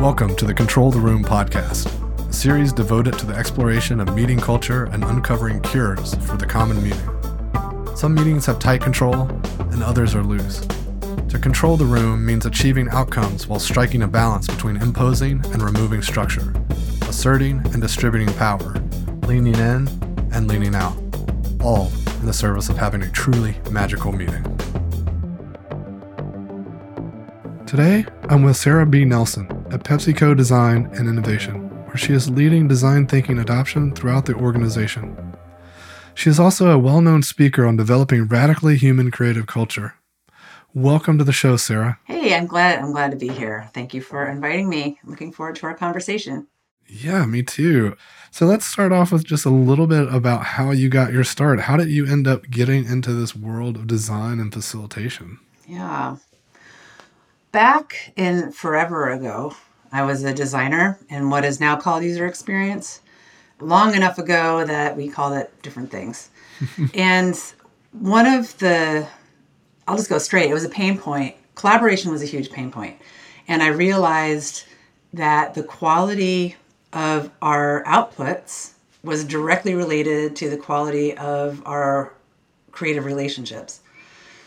Welcome to the Control the Room podcast, a series devoted to the exploration of meeting culture and uncovering cures for the common meeting. Some meetings have tight control, and others are loose. To control the room means achieving outcomes while striking a balance between imposing and removing structure, asserting and distributing power, leaning in and leaning out, all in the service of having a truly magical meeting. Today, I'm with Sarah B. Nelson at PepsiCo Design and Innovation, where she is leading design thinking adoption throughout the organization. She is also a well known speaker on developing radically human creative culture. Welcome to the show, Sarah. Hey, I'm glad I'm glad to be here. Thank you for inviting me. I'm looking forward to our conversation. Yeah, me too. So let's start off with just a little bit about how you got your start. How did you end up getting into this world of design and facilitation? Yeah, Back in forever ago, I was a designer in what is now called user experience. Long enough ago that we called it different things. and one of the, I'll just go straight, it was a pain point. Collaboration was a huge pain point. And I realized that the quality of our outputs was directly related to the quality of our creative relationships.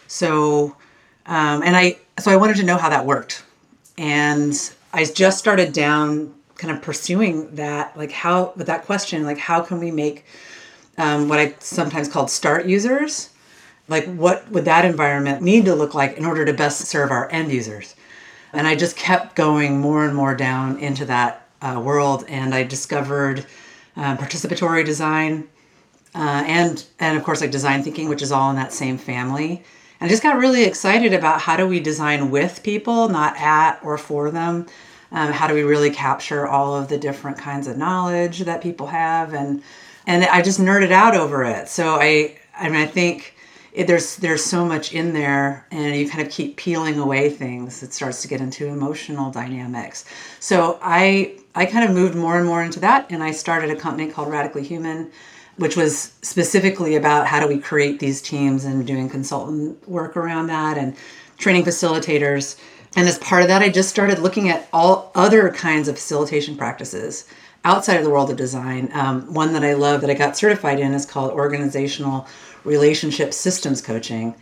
So um, and I, so I wanted to know how that worked. And I just started down kind of pursuing that, like how, with that question, like how can we make um, what I sometimes called start users? Like what would that environment need to look like in order to best serve our end users? And I just kept going more and more down into that uh, world. And I discovered um, participatory design uh, and, and of course like design thinking, which is all in that same family. I just got really excited about how do we design with people, not at or for them. Um, how do we really capture all of the different kinds of knowledge that people have, and and I just nerded out over it. So I I mean I think it, there's there's so much in there, and you kind of keep peeling away things. It starts to get into emotional dynamics. So I I kind of moved more and more into that, and I started a company called Radically Human which was specifically about how do we create these teams and doing consultant work around that and training facilitators. And as part of that, I just started looking at all other kinds of facilitation practices outside of the world of design. Um, one that I love that I got certified in is called Organizational Relationship Systems Coaching.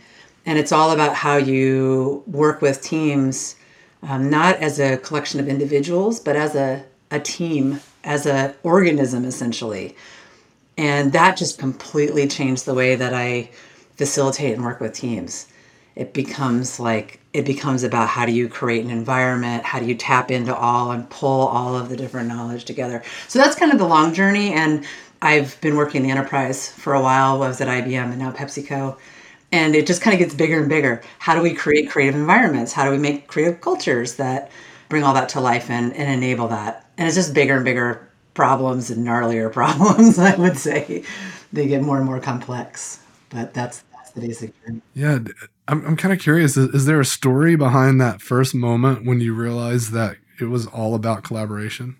And it's all about how you work with teams, um, not as a collection of individuals, but as a, a team, as an organism, essentially. And that just completely changed the way that I facilitate and work with teams. It becomes like, it becomes about how do you create an environment? How do you tap into all and pull all of the different knowledge together? So that's kind of the long journey. And I've been working in the enterprise for a while. I was at IBM and now PepsiCo. And it just kind of gets bigger and bigger. How do we create creative environments? How do we make creative cultures that bring all that to life and, and enable that? And it's just bigger and bigger problems and gnarlier problems, I would say. They get more and more complex, but that's that's the basic journey. Yeah, I'm I'm kind of curious. Is, is there a story behind that first moment when you realized that it was all about collaboration?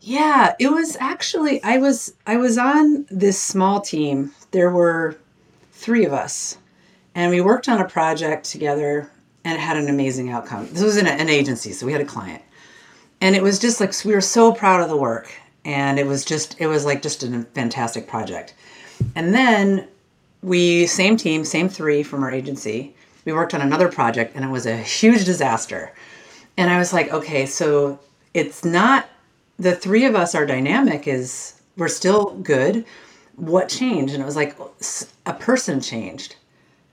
Yeah, it was actually I was I was on this small team. There were three of us, and we worked on a project together, and it had an amazing outcome. This was in an agency, so we had a client, and it was just like we were so proud of the work and it was just it was like just a fantastic project. And then we same team same three from our agency we worked on another project and it was a huge disaster. And i was like okay so it's not the three of us our dynamic is we're still good. What changed? And it was like a person changed.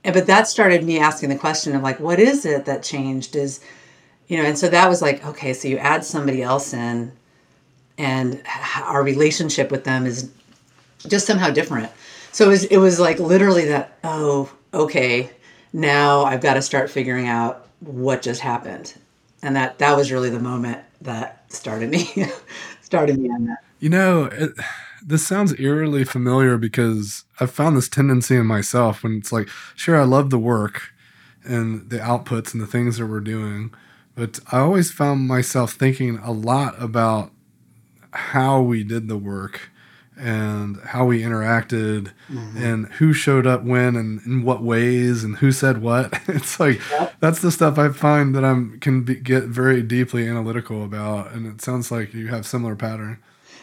And, but that started me asking the question of like what is it that changed is you know and so that was like okay so you add somebody else in and our relationship with them is just somehow different. So it was, it was like literally that, oh, okay, now I've got to start figuring out what just happened. And that, that was really the moment that started me, started me on that. You know, it, this sounds eerily familiar because I've found this tendency in myself when it's like, sure, I love the work and the outputs and the things that we're doing, but I always found myself thinking a lot about how we did the work and how we interacted and who showed up when and in what ways and who said what. It's like Yep. that's the stuff I find that I'm can be, get very deeply analytical about, and it sounds like you have similar pattern.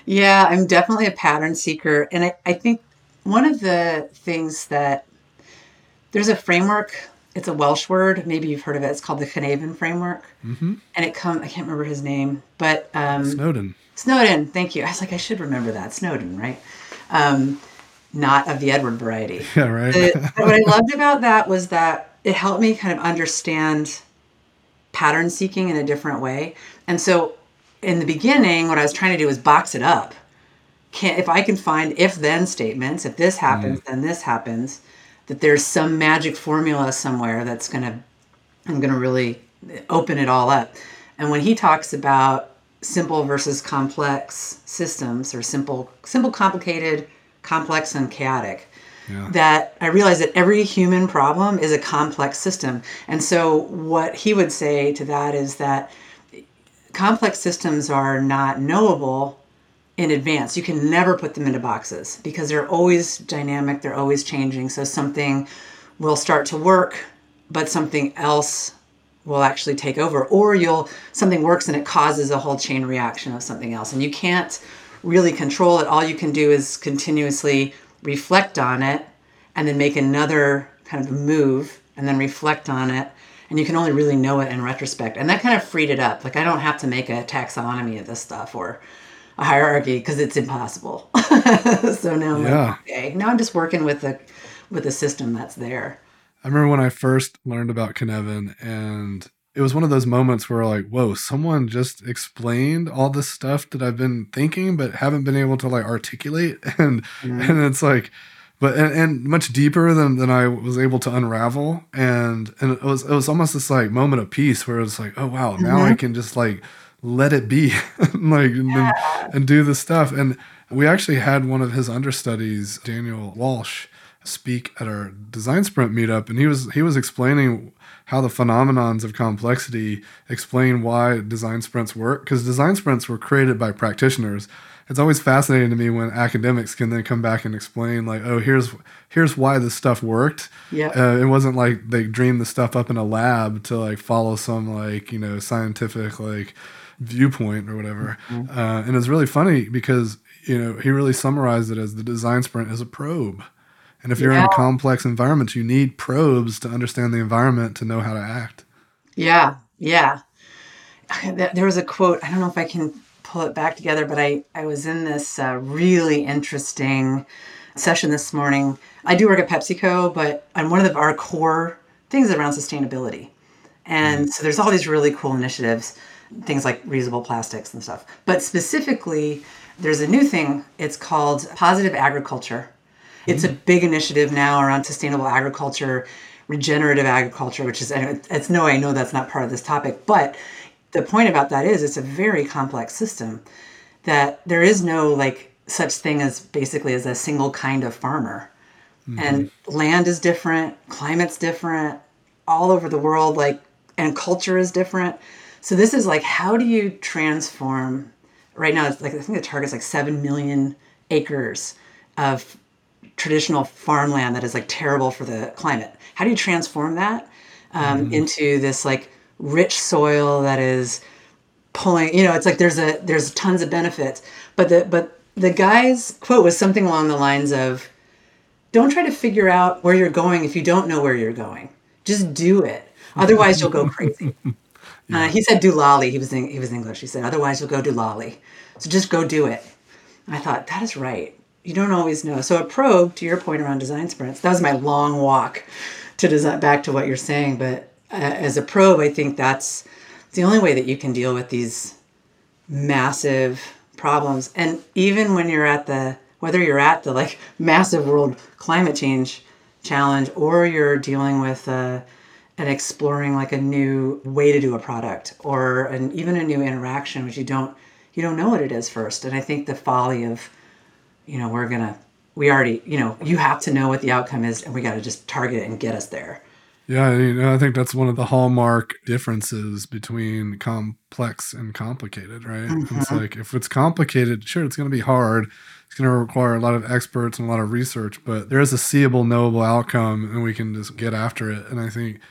Yeah, I'm definitely a pattern seeker. And I, I think one of the things that there's a framework, it's a Welsh word, maybe you've heard of it. It's called the Cynefin framework. hmm And it come I can't remember his name, but um, Snowden. Snowden, thank you. I was like, I should remember that. Snowden, right? Um, not of the Edward variety. Yeah, right. The- what I loved about that was that it helped me kind of understand pattern seeking in a different way. And so in the beginning, what I was trying to do was box it up. Can if I can find if then statements, if this happens, then this happens, that there's some magic formula somewhere that's gonna I'm gonna really open it all up. And when he talks about simple versus complex systems or simple simple complicated, complex and chaotic, yeah. that I realized that every human problem is a complex system. And so, what he would say to that is that complex systems are not knowable in advance. You can never put them into boxes because they're always dynamic, they're always changing. So, something will start to work, but something else will actually take over or you'll something works and it causes a whole chain reaction of something else and you can't really control it. All you can do is continuously reflect on it and then make another kind of move and then reflect on it and you can only really know it in retrospect and that kind of freed it up. Like i don't have to make a taxonomy of this stuff or a hierarchy because it's impossible. So now I'm Yeah. like, okay now i'm just working with the with the system that's there I remember when I first learned about Cynefin, and it was one of those moments where like, whoa, someone just explained all this stuff that I've been thinking but haven't been able to like articulate, and mm-hmm. and it's like, but and, and much deeper than than I was able to unravel, and and it was it was almost this like moment of peace where it was like, oh wow, now I mm-hmm. can just like let it be, like and, and do the stuff, and we actually had one of his understudies, Daniel Walsh speak at our design sprint meetup and he was he was explaining how the phenomenons of complexity explain why design sprints work because design sprints were created by practitioners it's always fascinating to me when academics can then come back and explain like oh here's here's why this stuff worked Yeah. uh, it wasn't like they dreamed the stuff up in a lab to like follow some like you know scientific like viewpoint or whatever Mm-hmm. uh, and it's really funny because you know he really summarized it as the design sprint as a probe and if you're in Yeah. complex environments, you need probes to understand the environment to know how to act. Yeah, yeah. There was a quote. I don't know if I can pull it back together, but I I was in this uh, really interesting session this morning. I do work at PepsiCo, but on one of the, our core things around sustainability, and so there's all these really cool initiatives, things like reusable plastics and stuff. But specifically, there's a new thing. It's called positive agriculture. It's a mm-hmm. big initiative now around sustainable agriculture, regenerative agriculture, which is, it's no, I know that's not part of this topic, but the point about that is it's a very complex system that there is no like such thing as basically as a single kind of farmer. Mm-hmm. And land is different, climate's different, all over the world, like, and culture is different. So this is like, how do you transform? Right now, it's like I think the target's like seven million acres of traditional farmland that is like terrible for the climate. How do you transform that um, into this like rich soil that is pulling? You know, it's like there's a there's tons of benefits, but the but the guy's quote was something along the lines of, "Don't try to figure out where you're going if you don't know where you're going. Just do it. Otherwise, you'll go crazy." Uh, he said, "Do lolly." He was in, he was English. He said, "Otherwise, you'll go do lolly." So just go do it. And I thought that is right. You don't always know. So a probe, to your point around design sprints, that was my long walk to design back to what you're saying. But uh, as a probe, I think that's the only way that you can deal with these massive problems. And even when you're at the whether you're at the like massive world climate change challenge or you're dealing with uh, and exploring like a new way to do a product or an even a new interaction which you don't you don't know what it is first and i think the folly of you know we're gonna we already you know you have to know what the outcome is and we got to just target it and get us there Yeah, you know, I think that's one of the hallmark differences between complex and complicated, right? Mm-hmm. It's like if it's complicated, sure, it's going to be hard. It's going to require a lot of experts and a lot of research, but there is a seeable, knowable outcome, and we can just get after it. And I think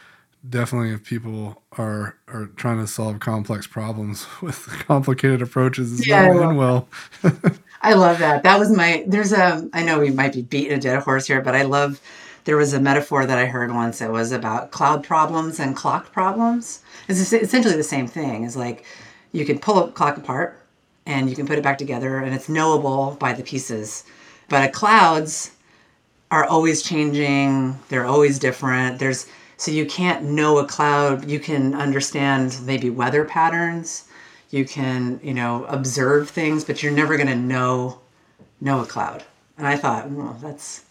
definitely if people are are trying to solve complex problems with complicated approaches, it's yeah, not well. I love that. That was my. There's a. I know we might be beating a dead horse here, but I love there was a metaphor that I heard once. It was about cloud problems and clock problems. It's essentially the same thing. Is like you can pull a clock apart and you can put it back together, and it's knowable by the pieces. But clouds are always changing. They're always different. There's so you can't know a cloud. You can understand maybe weather patterns. You can you know observe things, but you're never going to know know a cloud. And I thought, well, that's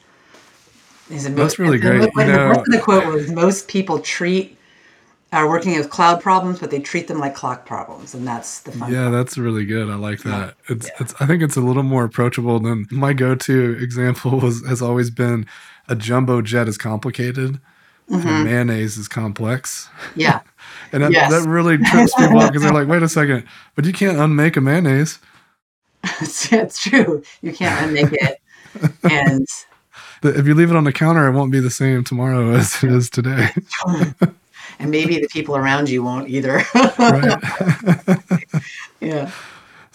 is it That's really great. The, know, the quote was most people treat are working with cloud problems, but they treat them like clock problems, and that's the fun. Yeah, that's really good. I like that. Yeah. It's, yeah. it's. I think it's a little more approachable than my go-to example was has always been a jumbo jet is complicated, mm-hmm. mayonnaise is complex. Yeah, and that, yes. that really trips people up because they're like, "Wait a second, but you can't unmake a mayonnaise." it's true. You can't unmake it, and if you leave it on the counter, it won't be the same tomorrow as it is today. and maybe the people around you won't either. yeah.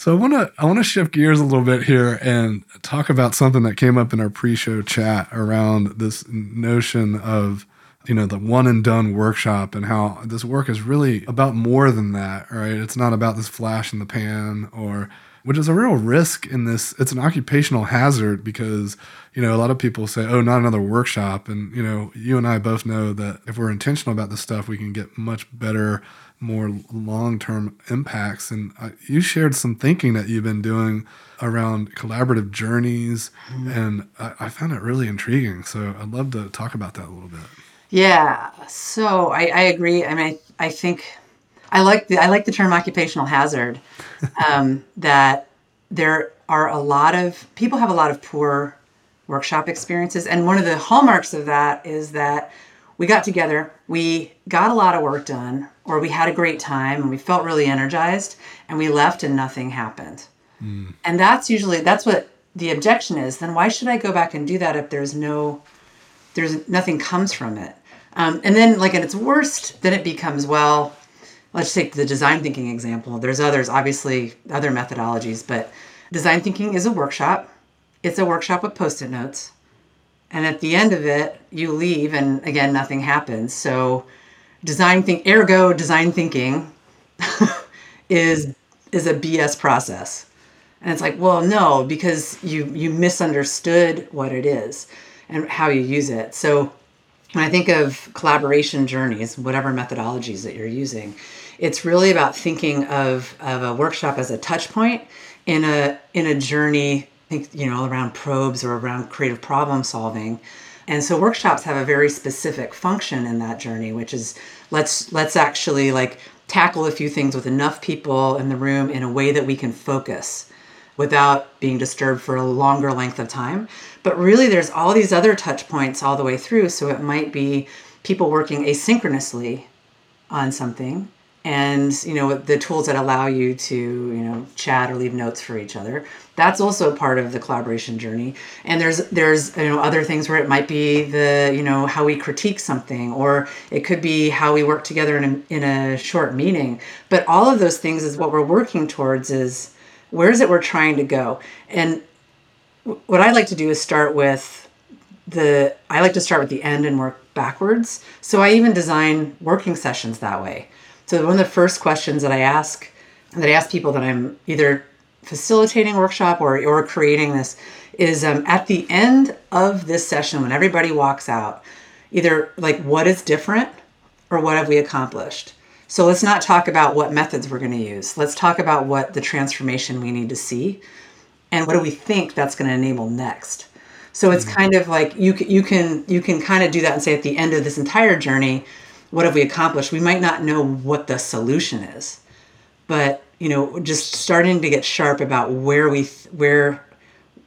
So I want to I want to shift gears a little bit here and talk about something that came up in our pre-show chat around this notion of you know the one and done workshop and how this work is really about more than that, right? It's not about this flash in the pan or which is a real risk in this. It's an occupational hazard because, you know, a lot of people say, oh, not another workshop. And, you know, you and I both know that if we're intentional about this stuff, we can get much better, more long term impacts. And uh, you shared some thinking that you've been doing around collaborative journeys. Mm-hmm. And I, I found it really intriguing. So I'd love to talk about that a little bit. Yeah. So I, I agree. I mean, I, I think I like the I like the term occupational hazard. Um, that there are a lot of people have a lot of poor workshop experiences, and one of the hallmarks of that is that we got together, we got a lot of work done, or we had a great time, and we felt really energized, and we left, and nothing happened. Mm. And that's usually that's what the objection is. Then why should I go back and do that if there's no there's nothing comes from it? Um, and then like at its worst, then it becomes well let's take the design thinking example. There's others, obviously, other methodologies, but design thinking is a workshop. It's a workshop with post it notes. And at the end of it, you leave, and again, nothing happens. So, design think, ergo, design thinking is is a BS process. And it's like, well, no, because you you misunderstood what it is and how you use it. So when I think of collaboration journeys, whatever methodologies that you're using, it's really about thinking of, of a workshop as a touch point in a in a journey, think, you know, around probes or around creative problem solving. And so workshops have a very specific function in that journey, which is let's let's actually like tackle a few things with enough people in the room in a way that we can focus without being disturbed for a longer length of time. But really, there's all these other touch points all the way through. So it might be people working asynchronously on something and you know the tools that allow you to you know chat or leave notes for each other that's also part of the collaboration journey and there's there's you know other things where it might be the you know how we critique something or it could be how we work together in a, in a short meeting but all of those things is what we're working towards is where is it we're trying to go? And what i like to do is start with the i like to start with the end and work backwards. So i even design working sessions that way. So one of the first questions that I ask that I ask people that I'm either facilitating workshop or or creating this is um, at the end of this session when everybody walks out, either like what is different or what have we accomplished. So let's not talk about what methods we're going to use. Let's talk about what the transformation we need to see and what do we think that's going to enable next. So it's mm-hmm. kind of like you you can you can kind of do that and say at the end of this entire journey, what have we accomplished? We might not know what the solution is, but you know, just starting to get sharp about where we where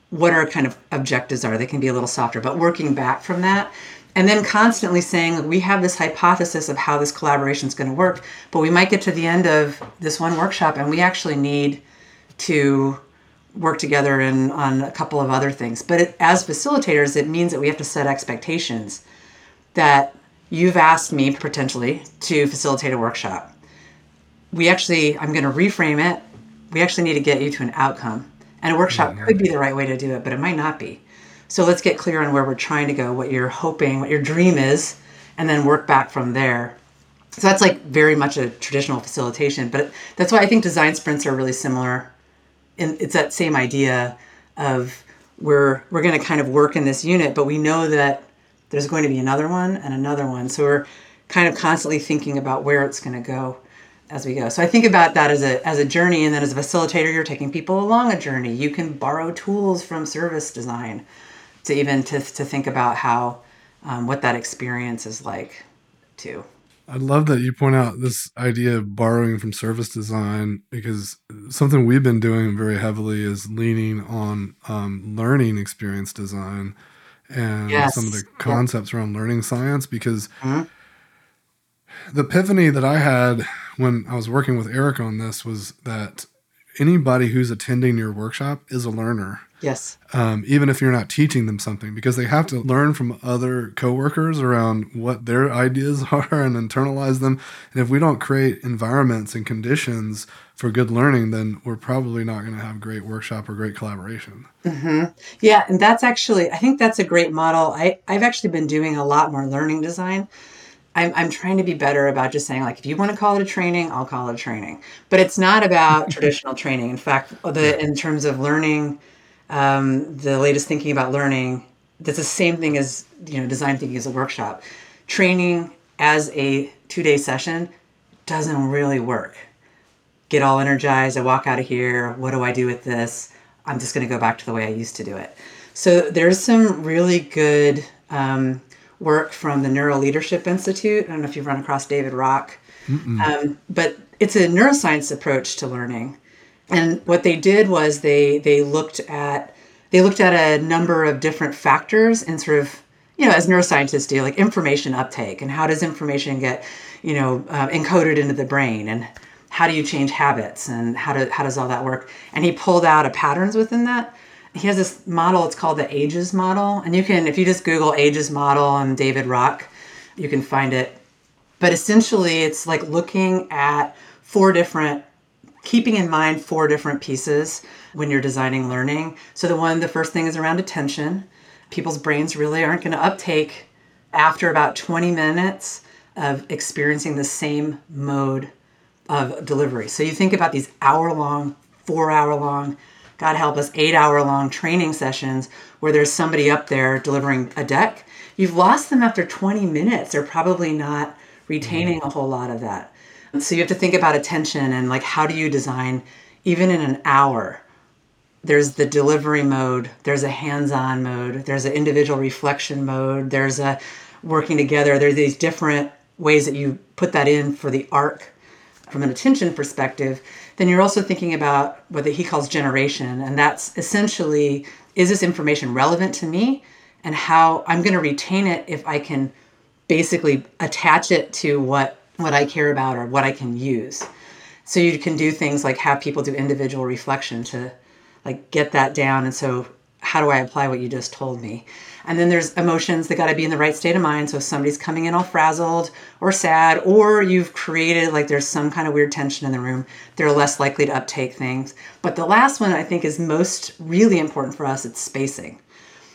what our kind of objectives are. They can be a little softer, but working back from that and then constantly saying we have this hypothesis of how this collaboration is going to work but we might get to the end of this one workshop and we actually need to work together in, on a couple of other things. But it, as facilitators it means that we have to set expectations that you've asked me potentially to facilitate a workshop. We actually i'm going to reframe it. We actually need to get you to an outcome. And a workshop could be the right way to do it but it might not be so let's get clear on where we're trying to go, what you're hoping, what your dream is, and then work back from there. So that's like very much a traditional facilitation, but that's why I think design sprints are really similar. And it's that same idea of we're we're going to kind of work in this unit, but we know that there's going to be another one and another one. So we're kind of constantly thinking about where it's going to go as we go. So I think about that as a as a journey, and then as a facilitator, you're taking people along a journey. You can borrow tools from service design to even to, to think about how um, what that experience is like too i love that you point out this idea of borrowing from service design because something we've been doing very heavily is leaning on um, learning experience design and yes. some of the concepts yeah. around learning science because mm-hmm. the epiphany that I had when I was working with Eric on this was that anybody who's attending your workshop is a learner. Yes. Um, even if you're not teaching them something, because they have to learn from other coworkers around what their ideas are and internalize them. And if we don't create environments and conditions for good learning, then we're probably not going to have great workshop or great collaboration. Mm-hmm. Yeah, and that's actually, I think that's a great model. I, I've actually been doing a lot more learning design. I'm, I'm trying to be better about just saying like if you want to call it a training i'll call it a training but it's not about traditional training in fact the in terms of learning um, the latest thinking about learning that's the same thing as you know design thinking as a workshop. Training as a two-day session doesn't really work. Get all energized i walk out of here what do i do with this? I'm just going to go back to the way i used to do it. So there's some really good um, work from the neuro leadership institute. I don't know if you've run across david rock. Um, but it's a neuroscience approach to learning and what they did was they they looked at they looked at a number of different factors and sort of you know as neuroscientists do like information uptake and how does information get you know uh, encoded into the brain and how do you change habits and how do how does all that work? And he pulled out a patterns within that. He has this model it's called the ages model. And you can if you just google ages model and david rock you can find it. But essentially it's like looking at four different keeping in mind four different pieces when you're designing learning. So the one, the first thing is around attention. People's brains really aren't going to uptake after about 20 minutes of experiencing the same mode of delivery. So you think about these hour long, four hour long, God help us, eight hour long training sessions where there's somebody up there delivering a deck. You've lost them after 20 minutes. They're probably not mm-hmm. retaining a whole lot of that. So you have to think about attention and like how do you design even in an hour. There's the delivery mode, there's a hands-on mode, there's an individual reflection mode, there's a working together. There's these different ways that you put that in for the arc from an attention perspective. Then you're also thinking about what he calls generation, and that's essentially is this information relevant to me and how I'm going to retain it if I can basically attach it to what what I care about or what I can use. So you can do things like have people do individual reflection to like get that down. And so how do I apply what you just told me? And then there's emotions that got to be in the right state of mind. So if somebody's coming in all frazzled or sad, or you've created like there's some kind of weird tension in the room, they're less likely to uptake things. But the last one I think is most really important for us. It's spacing.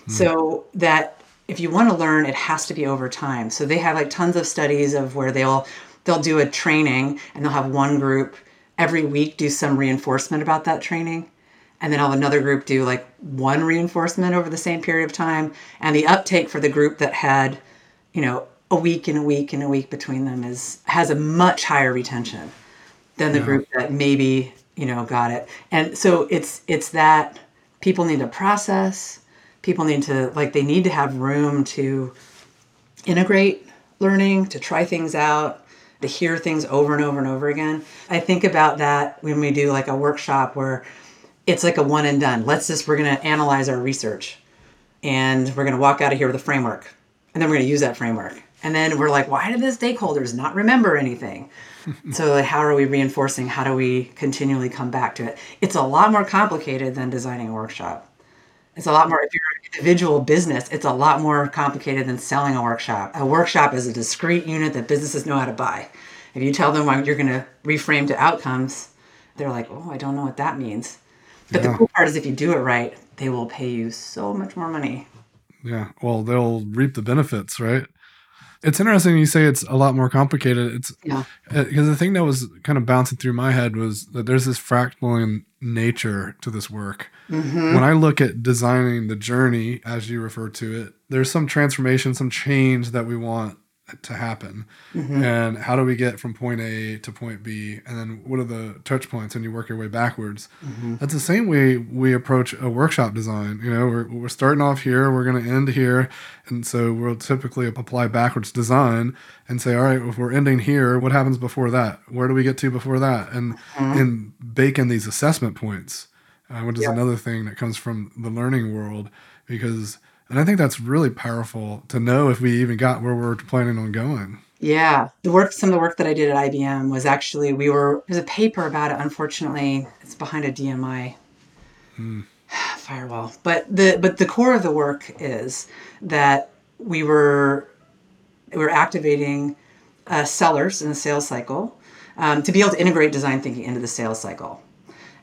Mm. So that if you want to learn, it has to be over time. So they have like tons of studies of where they'll they'll do a training and they'll have one group every week do some reinforcement about that training. And then I'll have another group do like one reinforcement over the same period of time. And the uptake for the group that had you know a week and a week and a week between them is has a much higher retention than the yeah. group that maybe you know got it. And so it's it's that people need to process. People need to like they need to have room to integrate learning to try things out to hear things over and over and over again. I think about that when we do like a workshop where it's like a one and done. Let's just, we're going to analyze our research and we're going to walk out of here with a framework. and then we're going to use that framework. And then we're like, why do the stakeholders not remember anything? so like, how are we reinforcing? How do we continually come back to it? It's a lot more complicated than designing a workshop. It's a lot more, if you're an individual business, it's a lot more complicated than selling a workshop. A workshop is a discrete unit that businesses know how to buy. If you tell them what you're going to reframe to outcomes, they're like, oh, I don't know what that means. But yeah. the cool part is if you do it right, they will pay you so much more money. Yeah. Well, they'll reap the benefits, right? It's interesting you say it's a lot more complicated. It's. Because uh, the thing that was kind of bouncing through my head was that there's this fractal nature to this work. Mm-hmm. When I look at designing the journey, as you refer to it, there's some transformation, some change that we want to happen mm-hmm. and how do we get from point a to point b and then what are the touch points and you work your way backwards mm-hmm. that's the same way we approach a workshop design you know we're, we're starting off here we're going to end here and so we'll typically apply backwards design and say all right if we're ending here what happens before that where do we get to before that and mm-hmm. and bake in these assessment points uh, which is yep. another thing that comes from the learning world because and I think that's really powerful to know if we even got where we're planning on going. Yeah. The work, some of the work that I did at IBM was actually, we were, there's a paper about it. Unfortunately, it's behind a DMI hmm. firewall. But the, but the core of the work is that we were, we were activating uh, sellers in the sales cycle um, to be able to integrate design thinking into the sales cycle.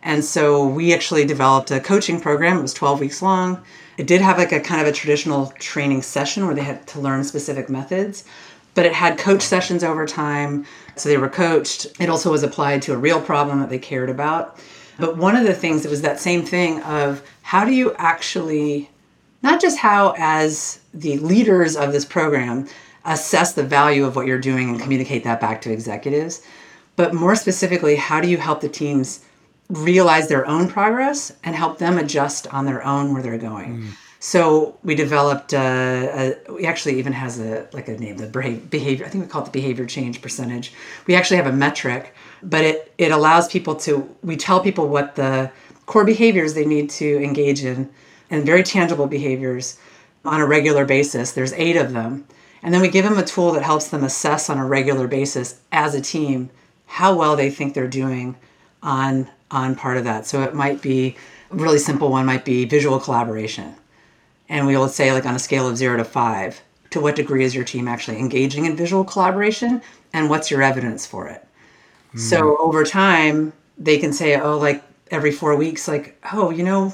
And so we actually developed a coaching program. It was 12 weeks long it did have like a kind of a traditional training session where they had to learn specific methods, but it had coach sessions over time. So they were coached. It also was applied to a real problem that they cared about. But one of the things, it was that same thing of how do you actually, not just how as the leaders of this program assess the value of what you're doing and communicate that back to executives, but more specifically, how do you help the teams realize their own progress and help them adjust on their own where they're going. Mm. So we developed. Uh, a, we actually even has a like a name, the behavior. I think we call it the behavior change percentage. We actually have a metric, but it it allows people to. We tell people what the core behaviors they need to engage in, and very tangible behaviors on a regular basis. There's eight of them, and then we give them a tool that helps them assess on a regular basis as a team how well they think they're doing on on part of that. So it might be a really simple one might be visual collaboration. And we will say like on a scale of 0 to 5, to what degree is your team actually engaging in visual collaboration and what's your evidence for it? Mm. So over time, they can say, oh, like every 4 weeks like, oh, you know,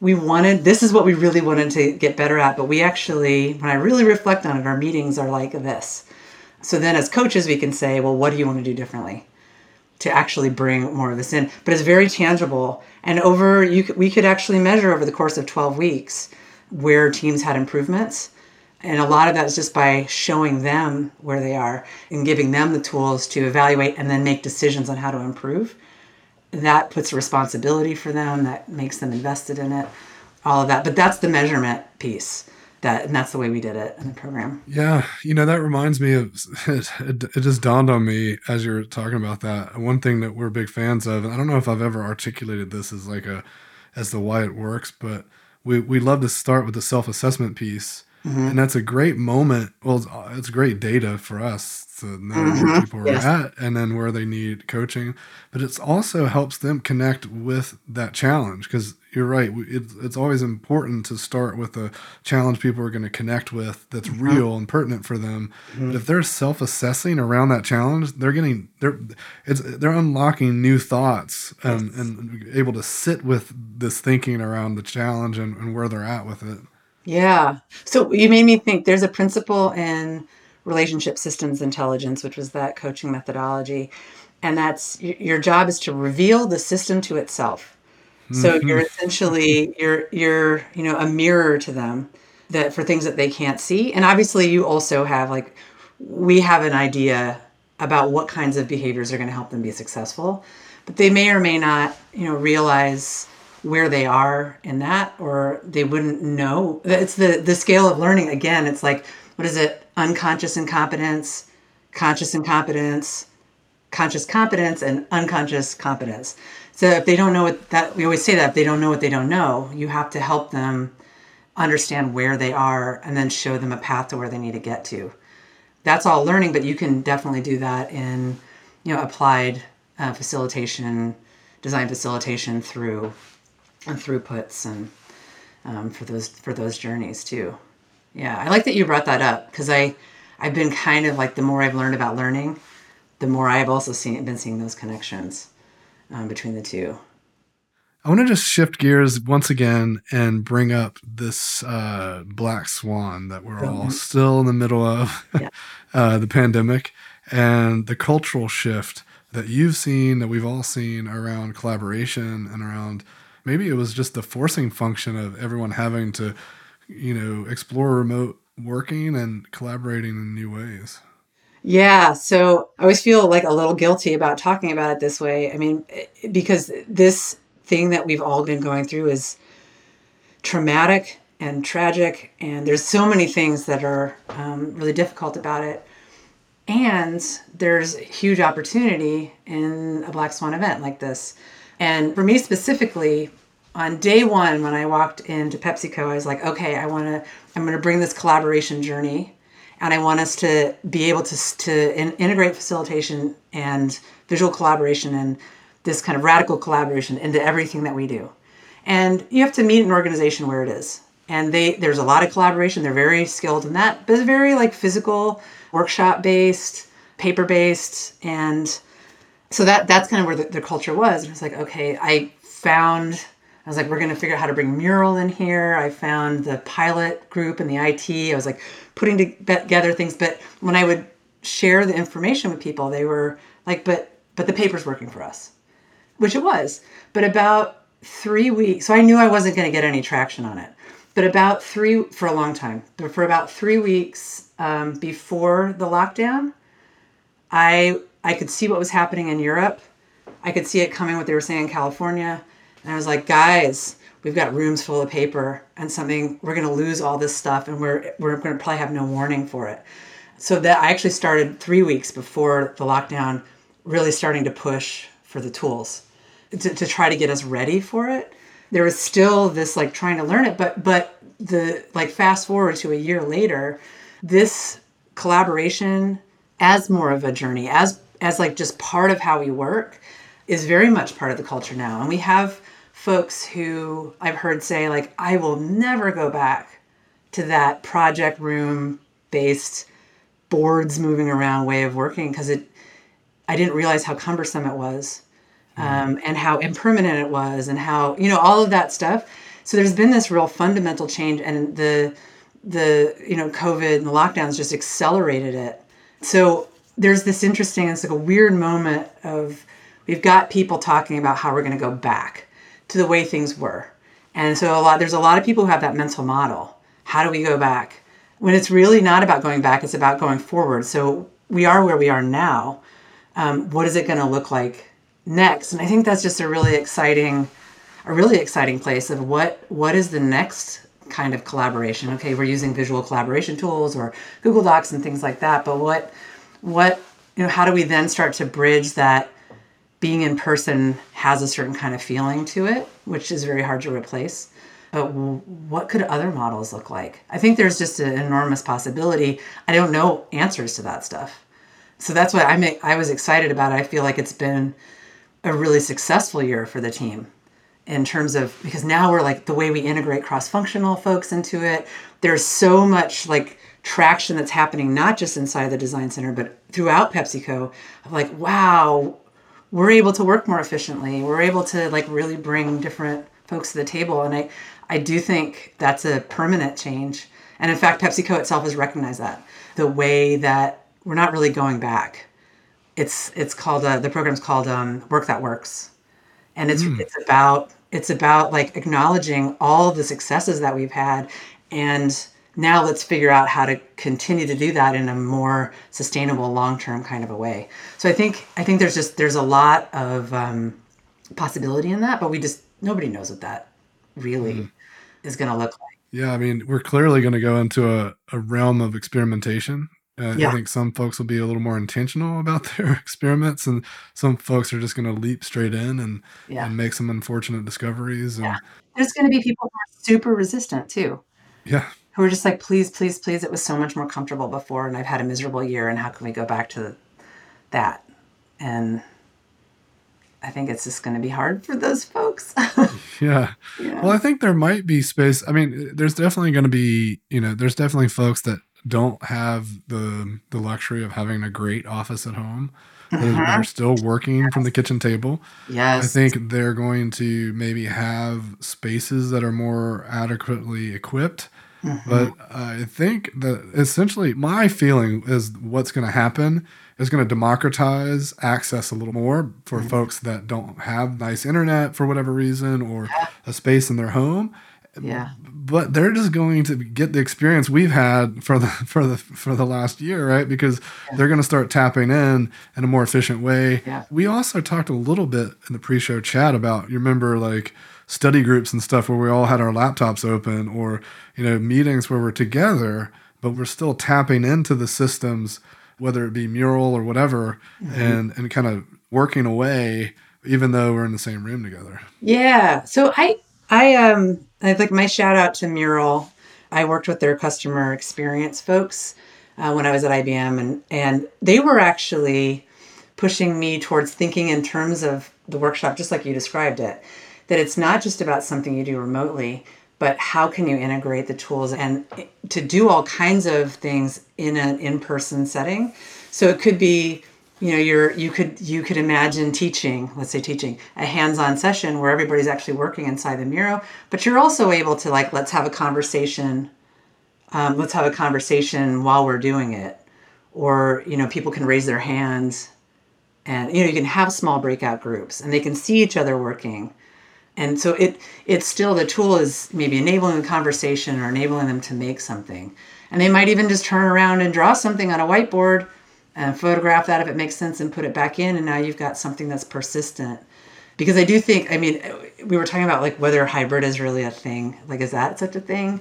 we wanted this is what we really wanted to get better at, but we actually when I really reflect on it, our meetings are like this. So then as coaches we can say, well, what do you want to do differently? To actually bring more of this in. But it's very tangible, and over you we could actually measure over the course of 12 weeks where teams had improvements. And a lot of that is just by showing them where they are and giving them the tools to evaluate and then make decisions on how to improve. That puts responsibility for them, that makes them invested in it, all of that. But that's the measurement piece that and that's the way we did it in the program yeah you know that reminds me of it, it, it, just dawned on me as you're talking about that one thing that we're big fans of and i don't know if i've ever articulated this as like a as the why it works but we we love to start with the self-assessment piece mm-hmm. and that's a great moment well it's, it's great data for us to know mm-hmm. where people are yes. at and then where they need coaching but it also helps them connect with that challenge because you're right. It's, it's always important to start with a challenge people are going to connect with that's mm-hmm. real and pertinent for them. Mm-hmm. But if they're self-assessing around that challenge, they're getting they're it's they're unlocking new thoughts and, yes. and able to sit with this thinking around the challenge and, and where they're at with it. Yeah. So you made me think. There's a principle in relationship systems intelligence, which was that coaching methodology, and that's your job is to reveal the system to itself so mm-hmm. you're essentially you're you're you know a mirror to them that for things that they can't see. And obviously you also have like we have an idea about what kinds of behaviors are going to help them be successful, but they may or may not, you know, realize where they are in that or they wouldn't know. It's the the scale of learning again, it's like what is it? Unconscious incompetence, conscious incompetence, conscious competence and unconscious competence. So if they don't know what that, we always say that if they don't know what they don't know, you have to help them understand where they are and then show them a path to where they need to get to. That's all learning, but you can definitely do that in, you know, applied uh, facilitation, design facilitation through and throughputs and um, for those for those journeys too. Yeah, I like that you brought that up because I I've been kind of like the more I've learned about learning, the more I've also seen been seeing those connections um, between the two. I want to just shift gears once again and bring up this uh, black swan that we're all still in the middle of yeah. uh, the pandemic and the cultural shift that you've seen, that we've all seen around collaboration and around maybe it was just the forcing function of everyone having to, you know, explore remote working and collaborating in new ways. Yeah, so I always feel like a little guilty about talking about it this way. I mean, because this thing that we've all been going through is traumatic and tragic, and there's so many things that are um, really difficult about it. And there's huge opportunity in a Black Swan event like this. And for me specifically, on day one, when I walked into PepsiCo, I was like, okay, I want to, I'm going to bring this collaboration journey, and I want us to be able to to in, integrate facilitation and visual collaboration and this kind of radical collaboration into everything that we do. And you have to meet an organization where it is. And they there's a lot of collaboration. They're very skilled in that, but it's very like physical, workshop based, paper based, and so that that's kind of where the, the culture was. And it's like, okay, I found I was like, we're going to figure out how to bring mural in here. I found the pilot group and the IT. I was like putting together things. But when I would share the information with people, they were like, but but the paper's working for us which it was. But about three weeks, so I knew I wasn't going to get any traction on it. But about three, for a long time, but for about three weeks um, before the lockdown, I I could see what was happening in Europe. I could see it coming, what they were saying in California. And I was like, guys, we've got rooms full of paper and something, we're going to lose all this stuff and we're, we're going to probably have no warning for it. So that I actually started three weeks before the lockdown, really starting to push for the tools to, to try to get us ready for it there was still this like trying to learn it but but the like fast forward to a year later this collaboration as more of a journey as as like just part of how we work is very much part of the culture now and we have folks who i've heard say like i will never go back to that project room based boards moving around way of working because it i didn't realize how cumbersome it was um, and how impermanent it was and how you know all of that stuff. So there's been this real fundamental change and the the you know covid and the lockdowns just accelerated it. So there's this interesting it's like a weird moment of we've got people talking about how we're going to go back to the way things were. And so a lot there's a lot of people who have that mental model. How do we go back? When it's really not about going back it's about going forward. So we are where we are now. Um, what is it going to look like next? And i think that's just a really exciting a really exciting place of what what is the next kind of collaboration? Okay we're using visual collaboration tools or google docs and things like that but what what you know how do we then start to bridge that being in person has a certain kind of feeling to it which is very hard to replace. But what could other models look like? I think there's just an enormous possibility. I don't know answers to that stuff. So that's what i make i was excited about. I feel like it's been a really successful year for the team in terms of because now we're like the way we integrate cross-functional folks into it there's so much like traction that's happening not just inside the design center but throughout pepsico of like wow we're able to work more efficiently. We're able to like really bring different folks to the table and i i do think that's a permanent change. And in fact pepsico itself has recognized that. The way that we're not really going back. It's it's called uh, the program's called um, Work That Works, and it's mm. it's about it's about like acknowledging all the successes that we've had, and now let's figure out how to continue to do that in a more sustainable, long term kind of a way. So I think I think there's just there's a lot of um, possibility in that, but we just nobody knows what that really mm. is going to look like. Yeah, I mean, we're clearly going to go into a, a realm of experimentation uh, yeah. I think some folks will be a little more intentional about their experiments, and some folks are just going to leap straight in and, yeah. and make some unfortunate discoveries. And, yeah. There's going to be people who are super resistant too. Yeah. Who are just like, please, please, please. It was so much more comfortable before, and I've had a miserable year, and how can we go back to that? And I think it's just going to be hard for those folks. yeah. Yeah. Well, I think there might be space. I mean, there's definitely going to be, you know, there's definitely folks that don't have the the luxury of having a great office at home. Mhm. they're still working from the kitchen table. yes. I think they're going to maybe have spaces that are more adequately equipped. Mhm. But I think that essentially my feeling is what's going to happen is going to democratize access a little more for Mhm. folks that don't have nice internet for whatever reason or a space in their home. yeah. But they're just going to get the experience we've had for the for the for the last year, right? Because Yeah. they're going to start tapping in in a more efficient way. Yeah. We also talked a little bit in the pre-show chat about you remember like study groups and stuff where we all had our laptops open or you know meetings where we're together but we're still tapping into the systems whether it be mural or whatever Mm-hmm. and and kind of working away even though we're in the same room together. Yeah. So I I um I like my shout out to Mural. I worked with their customer experience folks uh, when I was at IBM, and and they were actually pushing me towards thinking in terms of the workshop, just like you described it. That it's not just about something you do remotely, but how can you integrate the tools and to do all kinds of things in an in-person setting. So it could be you know you're you could you could imagine teaching let's say teaching a hands-on session where everybody's actually working inside the Miro but you're also able to like let's have a conversation um, let's have a conversation while we're doing it or you know people can raise their hands and you know you can have small breakout groups and they can see each other working and so it it's still the tool is maybe enabling the conversation or enabling them to make something. And they might even just turn around and draw something on a whiteboard and photograph that if it makes sense and put it back in and now you've got something that's persistent. Because i do think i mean we were talking about like whether hybrid is really a thing. Like is that such a thing?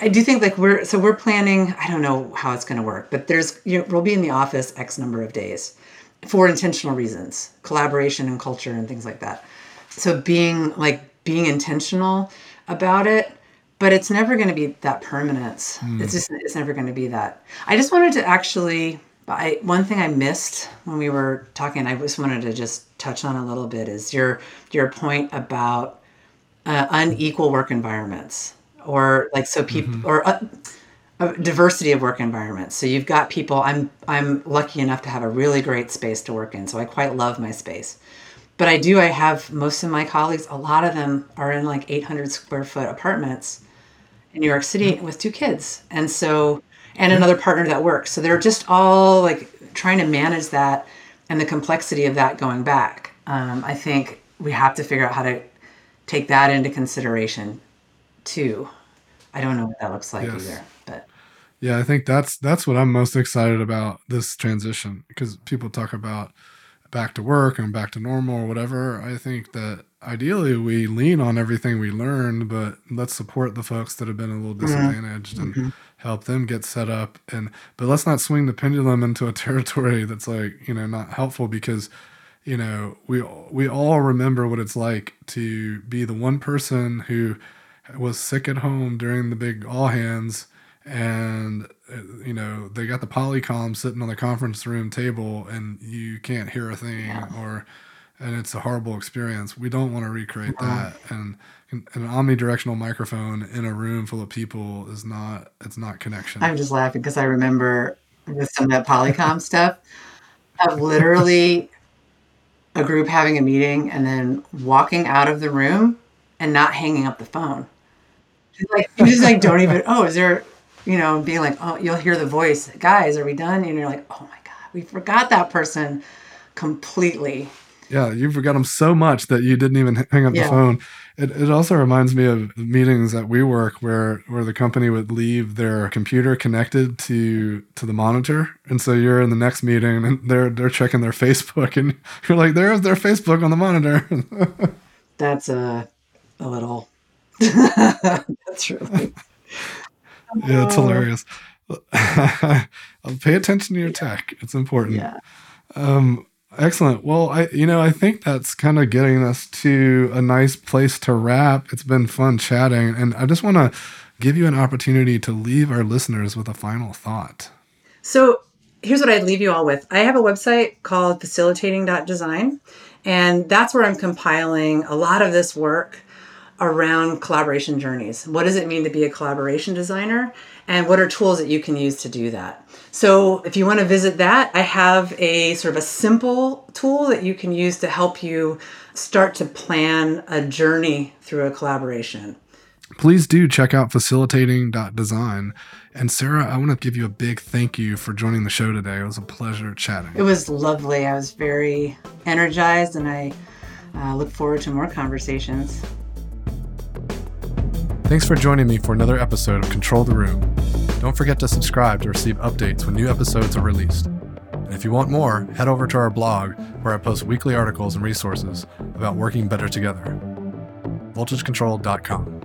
I do think like we're so we're planning i don't know how it's going to work but there's you know, we'll be in the office x number of days for intentional reasons collaboration and culture and things like that so being like being intentional about it but it's never going to be that permanence it's just it's never going to be that i just wanted to actually I, one thing I missed when we were talking, I just wanted to just touch on a little bit, is your your point about uh, unequal work environments, or like so people, or uh, a diversity of work environments. So you've got people. I'm I'm lucky enough to have a really great space to work in, so I quite love my space. But I do. I have most of my colleagues. A lot of them are in like 800 square foot apartments in New York City with two kids, and so and another partner that works. So they're just all like trying to manage that and the complexity of that going back. Um, I think we have to figure out how to take that into consideration too. I don't know what that looks like Yes. either, but Yeah, I think that's that's what I'm most excited about this transition because people talk about back to work and back to normal or whatever. I think that ideally we lean on everything we learned, but let's support the folks that have been a little mm-hmm. disadvantaged and mm-hmm. help them get set up and but let's not swing the pendulum into a territory that's like, you know, not helpful because you know, we we all remember what it's like to be the one person who was sick at home during the big all hands and you know they got the polycom sitting on the conference room table and you can't hear a thing Yeah. or and it's a horrible experience we don't want to recreate No. that and an omnidirectional microphone in a room full of people is not it's not connection I'm just laughing because I remember with some of that Polycom stuff of literally a group having a meeting and then walking out of the room and not hanging up the phone. Like you just like don't even oh is there you know being like oh you'll hear the voice guys are we done and you're like oh my god we forgot that person completely Yeah, you forgot them so much that you didn't even hang up Yeah. the phone. It, it also reminds me of meetings at WeWork where where the company would leave their computer connected to to the monitor, and so you're in the next meeting and they're they're checking their Facebook, and you're like, "There's their Facebook on the monitor." that's a a little that's really yeah, it's Oh. hilarious. Pay attention to your tech; it's important. yeah Um, excellent. Well, I you know I think that's kind of getting us to a nice place to wrap. It's been fun chatting, and I just want to give you an opportunity to leave our listeners with a final thought. So, here's what I'd leave you all with I have a website called facilitating.design, and that's where I'm compiling a lot of this work around collaboration journeys. What does it mean to be a collaboration designer? And what are tools that you can use to do that? So, if you want to visit that, I have a sort of a simple tool that you can use to help you start to plan a journey through a collaboration. Please do check out facilitating.design. And Sarah, I want to give you a big thank you for joining the show today. It was a pleasure chatting. It was lovely. I was very energized and I uh, look forward to more conversations. Thanks for joining me for another episode of Control the Room. Don't forget to subscribe to receive updates when new episodes are released. And if you want more, head over to our blog where I post weekly articles and resources about working better together. VoltageControl.com.